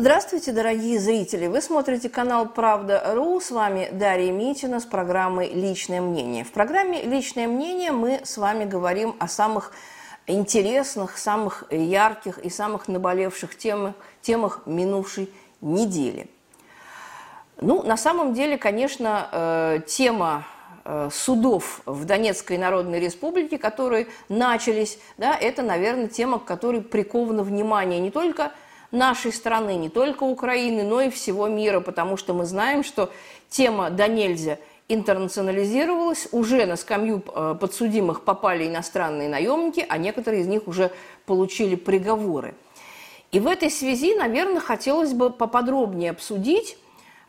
Здравствуйте, дорогие зрители! Вы смотрите канал «Правда.ру». С вами Дарья Митина с программой «Личное мнение». В программе «Личное мнение» мы с вами говорим о самых интересных, самых ярких и самых наболевших темах, темах минувшей недели. Ну, на самом деле, конечно, э, тема э, судов в Донецкой Народной Республике, которые начались, да, это, наверное, тема, к которой приковано внимание не только – нашей страны, не только Украины, но и всего мира, потому что мы знаем, что тема «да нельзя» интернационализировалась, уже на скамью э, подсудимых попали иностранные наемники, а некоторые из них уже получили приговоры. И в этой связи, наверное, хотелось бы поподробнее обсудить,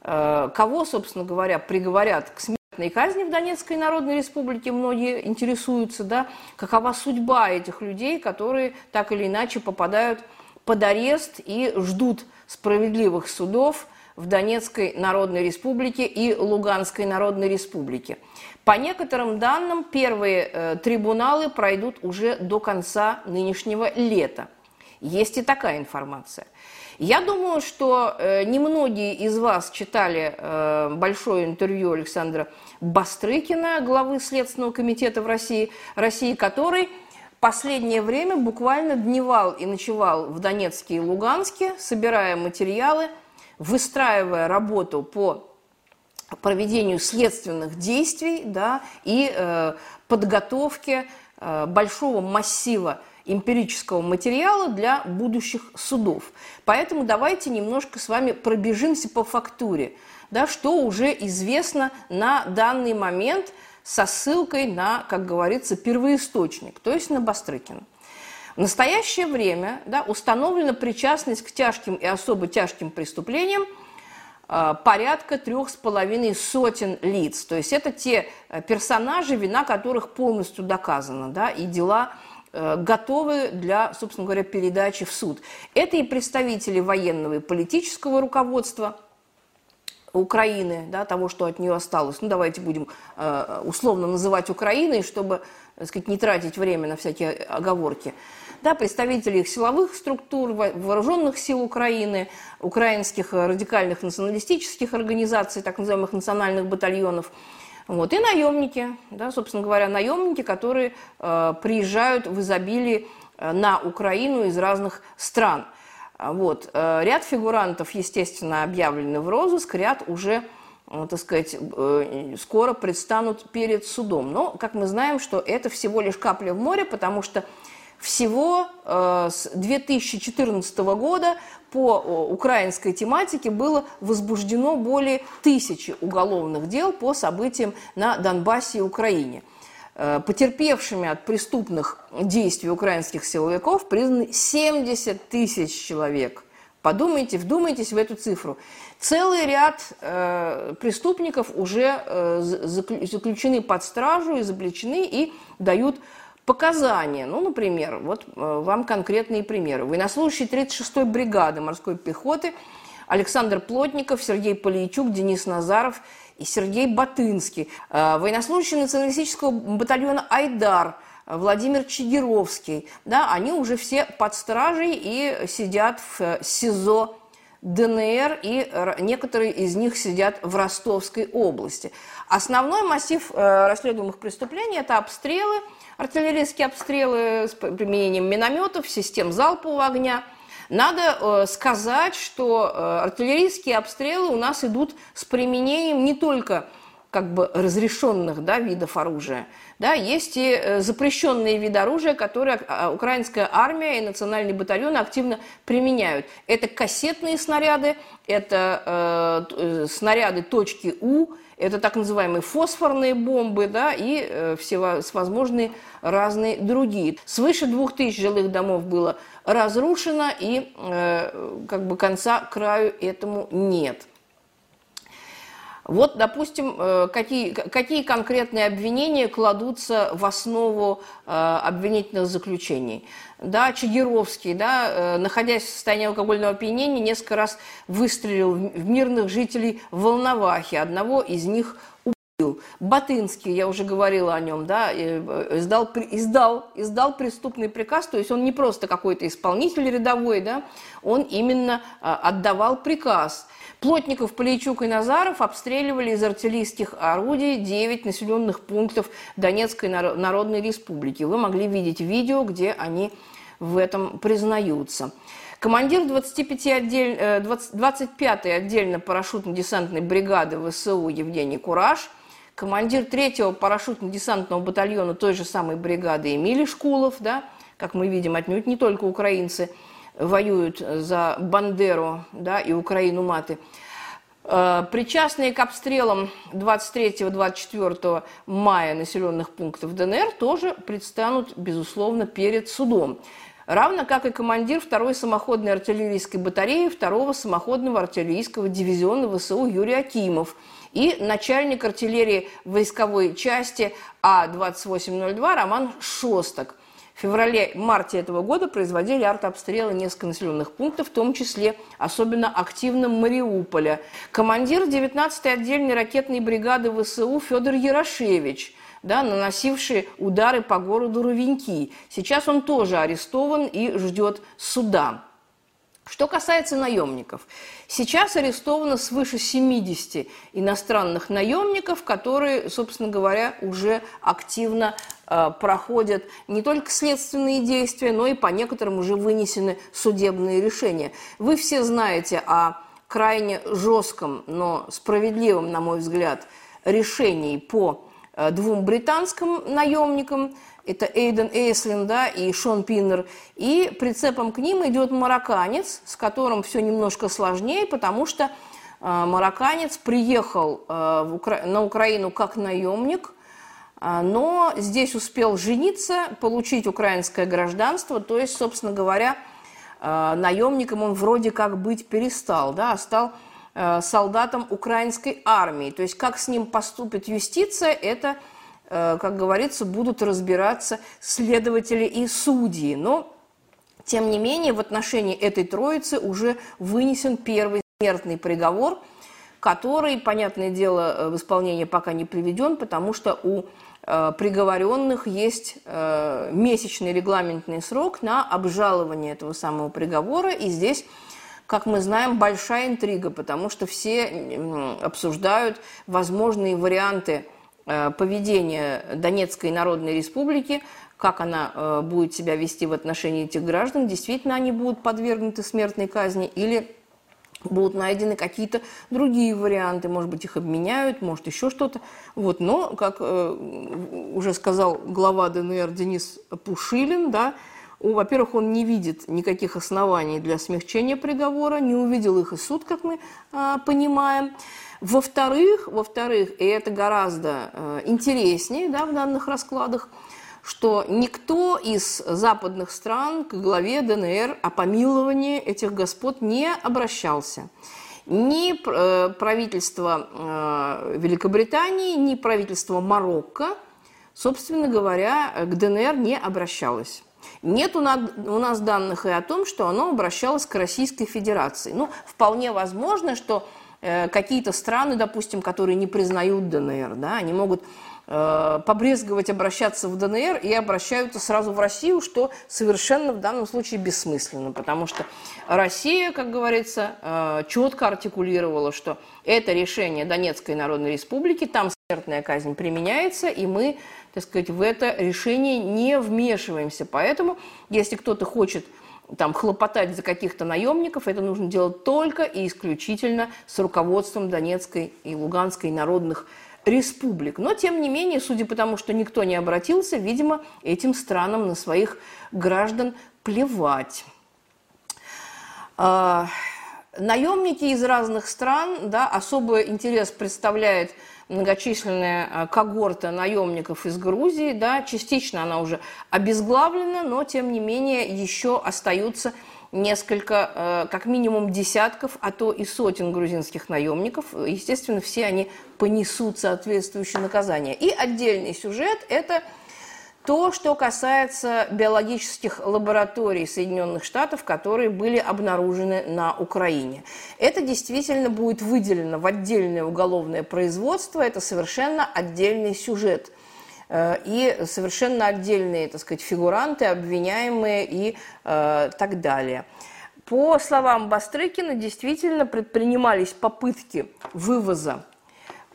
э, кого, собственно говоря, приговорят к смертной казни в Донецкой Народной Республике, многие интересуются, да, какова судьба этих людей, которые так или иначе попадают в под арест и ждут справедливых судов в Донецкой Народной Республике и Луганской Народной Республике. По некоторым данным, первые э, трибуналы пройдут уже до конца нынешнего лета. Есть и такая информация. Я думаю, что э, немногие из вас читали э, большое интервью Александра Бастрыкина, главы Следственного комитета в России, России который последнее время буквально дневал и ночевал в Донецке и Луганске, собирая материалы, выстраивая работу по проведению следственных действий да, и э, подготовке э, большого массива эмпирического материала для будущих судов. Поэтому давайте немножко с вами пробежимся по фактуре, да, что уже известно на данный момент – со ссылкой на, как говорится, первоисточник, то есть на Бастрыкина. В настоящее время да, установлена причастность к тяжким и особо тяжким преступлениям э, порядка трех с половиной сотен лиц. То есть это те э, персонажи, вина которых полностью доказана, да, и дела э, готовы для, собственно говоря, передачи в суд. Это и представители военного и политического руководства – Украины, да, того, что от нее осталось. Ну, давайте будем э, условно называть Украиной, чтобы, так сказать, не тратить время на всякие оговорки. Да, представители их силовых структур, вооруженных сил Украины, украинских радикальных националистических организаций, так называемых национальных батальонов. Вот, и наемники, да, собственно говоря, наемники, которые э, приезжают в изобилии э, на Украину из разных стран – вот. Э, ряд фигурантов, естественно, объявлены в розыск, ряд уже, э, так сказать, э, скоро предстанут перед судом. Но, как мы знаем, что это всего лишь капля в море, потому что всего с 2014 года по украинской тематике было возбуждено более тысячи уголовных дел по событиям на Донбассе и Украине. Э, потерпевшими от преступных действий украинских силовиков признаны 70 тысяч человек. Подумайте, вдумайтесь в эту цифру. Целый ряд э, преступников уже э, заключены под стражу, изобличены и дают показания. Ну, например, вот э, вам конкретные примеры. Военнослужащие 36-й бригады морской пехоты Александр Плотников, Сергей Полейчук, Денис Назаров – и Сергей Батынский, э, военнослужащий националистического батальона «Айдар», Владимир Чигировский, да, они уже все под стражей и сидят в СИЗО ДНР, и некоторые из них сидят в Ростовской области. Основной массив э, расследуемых преступлений – это обстрелы, артиллерийские обстрелы с применением минометов, систем залпового огня – надо э, сказать, что э, артиллерийские обстрелы у нас идут с применением не только как бы разрешенных да, видов оружия. Да, есть и э, запрещенные виды оружия, которые украинская армия и национальные батальоны активно применяют. Это кассетные снаряды, это э, снаряды точки У, это так называемые фосфорные бомбы да, и э, всевозможные разные другие. Свыше двух тысяч жилых домов было разрушено, и э, как бы конца краю этому нет. Вот, допустим, э, какие, какие конкретные обвинения кладутся в основу э, обвинительных заключений. Да, Чигировский, да, находясь в состоянии алкогольного опьянения, несколько раз выстрелил в мирных жителей в Волновахе. Одного из них Батынский, я уже говорила о нем, да, э, издал, издал, издал преступный приказ, то есть он не просто какой-то исполнитель рядовой, да, он именно а, отдавал приказ. Плотников, Полейчук и Назаров обстреливали из артиллерийских орудий 9 населенных пунктов Донецкой Народной Республики. Вы могли видеть видео, где они в этом признаются. Командир 25 отдель, 25-й отдельно парашютно-десантной бригады ВСУ Евгений Кураж – командир третьего парашютно-десантного батальона той же самой бригады Эмилий Шкулов, да, как мы видим, отнюдь не только украинцы воюют за Бандеру да, и Украину маты. Э, причастные к обстрелам 23-24 мая населенных пунктов ДНР тоже предстанут, безусловно, перед судом. Равно как и командир второй самоходной артиллерийской батареи второго самоходного артиллерийского дивизиона ВСУ Юрий Акимов – и начальник артиллерии войсковой части А-2802 Роман Шосток. В феврале-марте этого года производили артобстрелы несколько населенных пунктов, в том числе особенно активно Мариуполя. Командир 19-й отдельной ракетной бригады ВСУ Федор Ярошевич – да, наносивший удары по городу Рувеньки. Сейчас он тоже арестован и ждет суда. Что касается наемников, сейчас арестовано свыше 70 иностранных наемников, которые, собственно говоря, уже активно э, проходят не только следственные действия, но и по некоторым уже вынесены судебные решения. Вы все знаете о крайне жестком, но справедливом, на мой взгляд, решении по э, двум британским наемникам – это Эйден Эйслин да, и Шон Пиннер. И прицепом к ним идет марокканец, с которым все немножко сложнее, потому что э, марокканец приехал э, на Украину как наемник, э, но здесь успел жениться, получить украинское гражданство, то есть, собственно говоря, наемником он вроде как быть перестал, да, а стал солдатом украинской армии. То есть, как с ним поступит юстиция, это как говорится, будут разбираться следователи и судьи. Но, тем не менее, в отношении этой троицы уже вынесен первый смертный приговор, который, понятное дело, э, в исполнение пока не приведен, потому что у э, приговоренных есть месячный регламентный срок на обжалование этого самого приговора, и здесь как мы знаем, большая интрига, потому что все обсуждают возможные варианты Э, поведение Донецкой Народной Республики, как она э, будет себя вести в отношении этих граждан, действительно они будут подвергнуты смертной казни или будут найдены какие-то другие варианты, может быть, их обменяют, может, еще что-то. Вот. Но, как э, уже сказал глава ДНР Денис Пушилин, да, во-первых, он не видит никаких оснований для смягчения приговора, не увидел их и суд, как мы э, понимаем. Во-вторых, во-вторых, и это гораздо э, интереснее да, в данных раскладах, что никто из западных стран к главе ДНР о помиловании этих господ не обращался. Ни э, правительство э, Великобритании, ни правительство Марокко, собственно говоря, к ДНР не обращалось. Нет у нас, данных и о том, что оно обращалось к Российской Федерации. Ну, вполне возможно, что какие-то страны, допустим, которые не признают ДНР, да, они могут э, побрезговать обращаться в ДНР и обращаются сразу в Россию, что совершенно в данном случае бессмысленно, потому что Россия, как говорится, э, четко артикулировала, что это решение Донецкой Народной Республики, там смертная казнь применяется, и мы, так сказать, в это решение не вмешиваемся. Поэтому, если кто-то хочет там, хлопотать за каких-то наемников, это нужно делать только и исключительно с руководством Донецкой и Луганской народных республик. Но, тем не менее, судя по тому, что никто не обратился, видимо, этим странам на своих граждан плевать. А, наемники из разных стран, да, особый интерес представляет многочисленная когорта наемников из Грузии, да, частично она уже обезглавлена, но тем не менее еще остаются несколько, э, как минимум десятков, а то и сотен грузинских наемников. Естественно, все они понесут соответствующее наказание. И отдельный сюжет – это То, что касается биологических лабораторий Соединенных Штатов, которые были обнаружены на Украине. Это действительно будет выделено в отдельное уголовное производство, это совершенно отдельный сюжет э, и совершенно отдельные, так сказать, фигуранты, обвиняемые и э, так далее. По словам Бастрыкина, действительно предпринимались попытки вывоза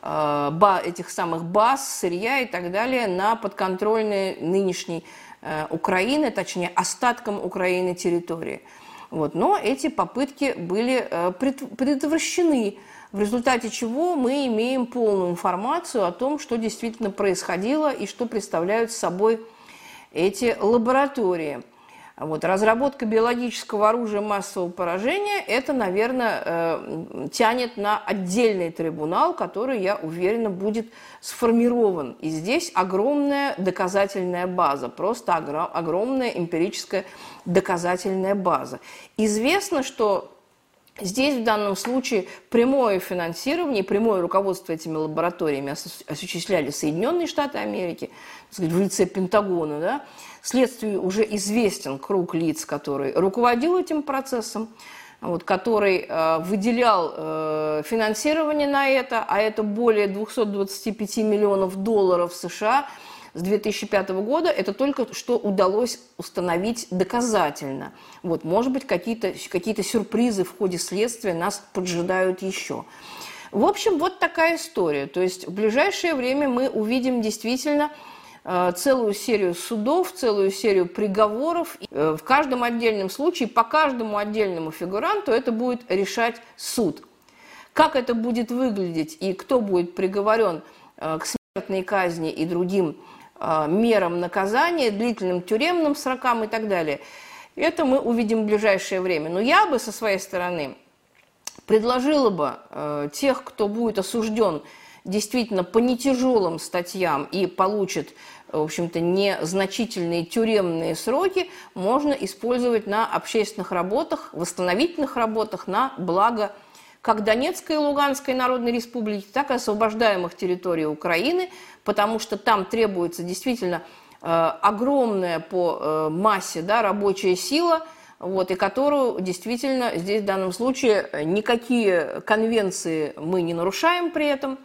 этих самых баз, сырья и так далее на подконтрольные нынешней э, Украины, точнее остаткам Украины территории. Вот. Но эти попытки были э, предотвращены, в результате чего мы имеем полную информацию о том, что действительно происходило и что представляют собой эти лаборатории – вот, разработка биологического оружия массового поражения, это, наверное, э, тянет на отдельный трибунал, который, я уверена, будет сформирован. И здесь огромная доказательная база, просто огромная эмпирическая доказательная база. Известно, что Здесь в данном случае прямое финансирование, прямое руководство этими лабораториями осуществляли Соединенные Штаты Америки, сказать, в лице Пентагона. Да? Следствию уже известен круг лиц, который руководил этим процессом, вот, который э, выделял э, финансирование на это, а это более 225 миллионов долларов США – с 2005 года это только что удалось установить доказательно. Вот, может быть, какие-то какие сюрпризы в ходе следствия нас поджидают еще. В общем, вот такая история. То есть в ближайшее время мы увидим действительно целую серию судов, целую серию приговоров. Э, в каждом отдельном случае, по каждому отдельному фигуранту это будет решать суд. Как это будет выглядеть и кто будет приговорен э, к смертной казни и другим мерам наказания, длительным тюремным срокам и так далее. Это мы увидим в ближайшее время. Но я бы со своей стороны предложила бы э, тех, кто будет осужден действительно по нетяжелым статьям и получит, в общем-то, незначительные тюремные сроки, можно использовать на общественных работах, восстановительных работах на благо как Донецкой и Луганской Народной Республики, так и освобождаемых территорий Украины, потому что там требуется действительно э, огромная по э, массе да, рабочая сила, вот, и которую действительно здесь в данном случае никакие конвенции мы не нарушаем при этом.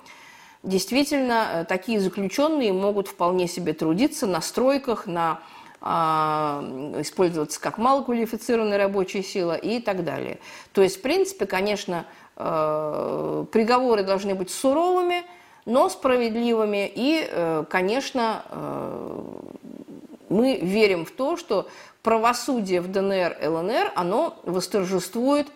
Действительно, э, такие заключенные могут вполне себе трудиться на стройках, на а, использоваться как малоквалифицированная рабочая сила и так далее. То есть, в принципе, конечно, Э, приговоры должны быть суровыми, но справедливыми. И, э, конечно, мы верим в то, что правосудие в ДНР, ЛНР, оно восторжествует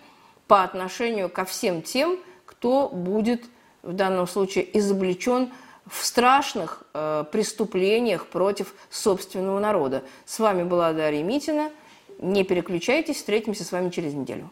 по отношению ко всем тем, кто будет в данном случае изобличен в страшных э, преступлениях против собственного народа. С вами была Дарья Митина. Не переключайтесь, встретимся с вами через неделю.